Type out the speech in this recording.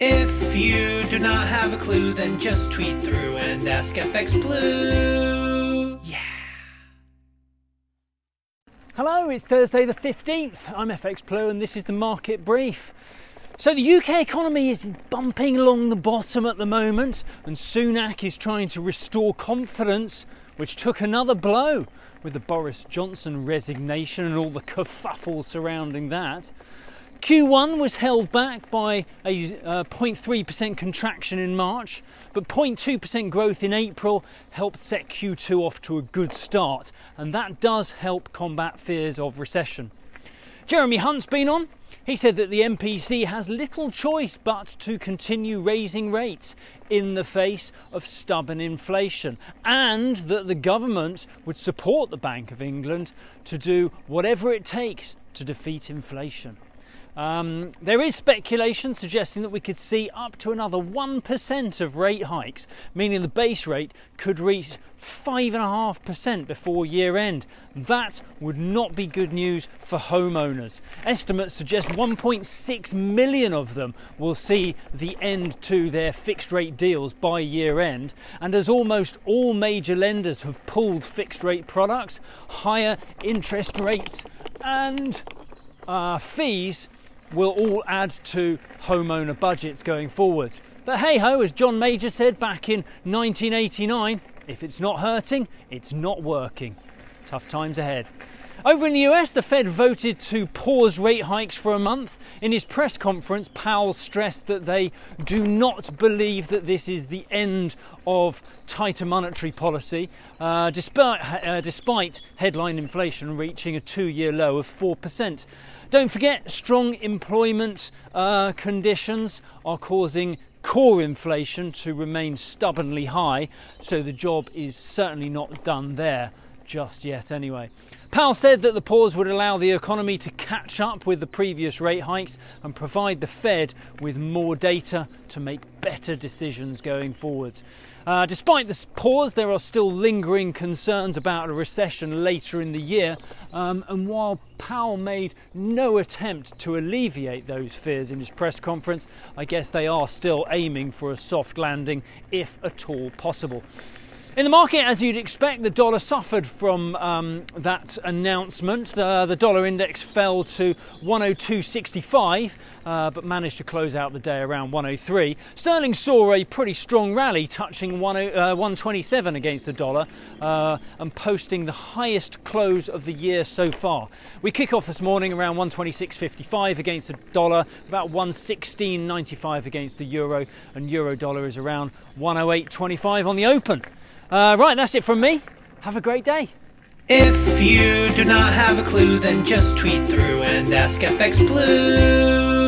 If you do not have a clue, then just tweet through and ask FX Blue. Yeah. Hello, it's Thursday the 15th. I'm FX Blue and this is the market brief. So, the UK economy is bumping along the bottom at the moment, and Sunak is trying to restore confidence, which took another blow with the Boris Johnson resignation and all the kerfuffle surrounding that. Q1 was held back by a uh, 0.3% contraction in March, but 0.2% growth in April helped set Q2 off to a good start, and that does help combat fears of recession. Jeremy Hunt's been on. He said that the MPC has little choice but to continue raising rates in the face of stubborn inflation, and that the government would support the Bank of England to do whatever it takes to defeat inflation. Um, there is speculation suggesting that we could see up to another 1% of rate hikes, meaning the base rate could reach 5.5% before year end. That would not be good news for homeowners. Estimates suggest 1.6 million of them will see the end to their fixed rate deals by year end. And as almost all major lenders have pulled fixed rate products, higher interest rates and uh, fees will all add to homeowner budgets going forward. But hey ho, as John Major said back in 1989, if it's not hurting, it's not working. Tough times ahead. Over in the US, the Fed voted to pause rate hikes for a month. In his press conference, Powell stressed that they do not believe that this is the end of tighter monetary policy, uh, despite, uh, despite headline inflation reaching a two year low of 4%. Don't forget, strong employment uh, conditions are causing core inflation to remain stubbornly high, so the job is certainly not done there just yet, anyway. Powell said that the pause would allow the economy to catch up with the previous rate hikes and provide the Fed with more data to make better decisions going forwards. Uh, despite this pause, there are still lingering concerns about a recession later in the year, um, and while Powell made no attempt to alleviate those fears in his press conference, I guess they are still aiming for a soft landing if at all possible. In the market, as you'd expect, the dollar suffered from um, that announcement. The, the, dollar index fell to 102.65, uh, but managed to close out the day around 103. Sterling saw a pretty strong rally, touching 10, uh, 127 against the dollar uh, and posting the highest close of the year so far. We kick off this morning around 126.55 against the dollar, about 116.95 against the euro, and euro dollar is around 108.25 on the open. Uh, right, that's it from me. Have a great day. If you do not have a clue, then just tweet through and ask FX Blue.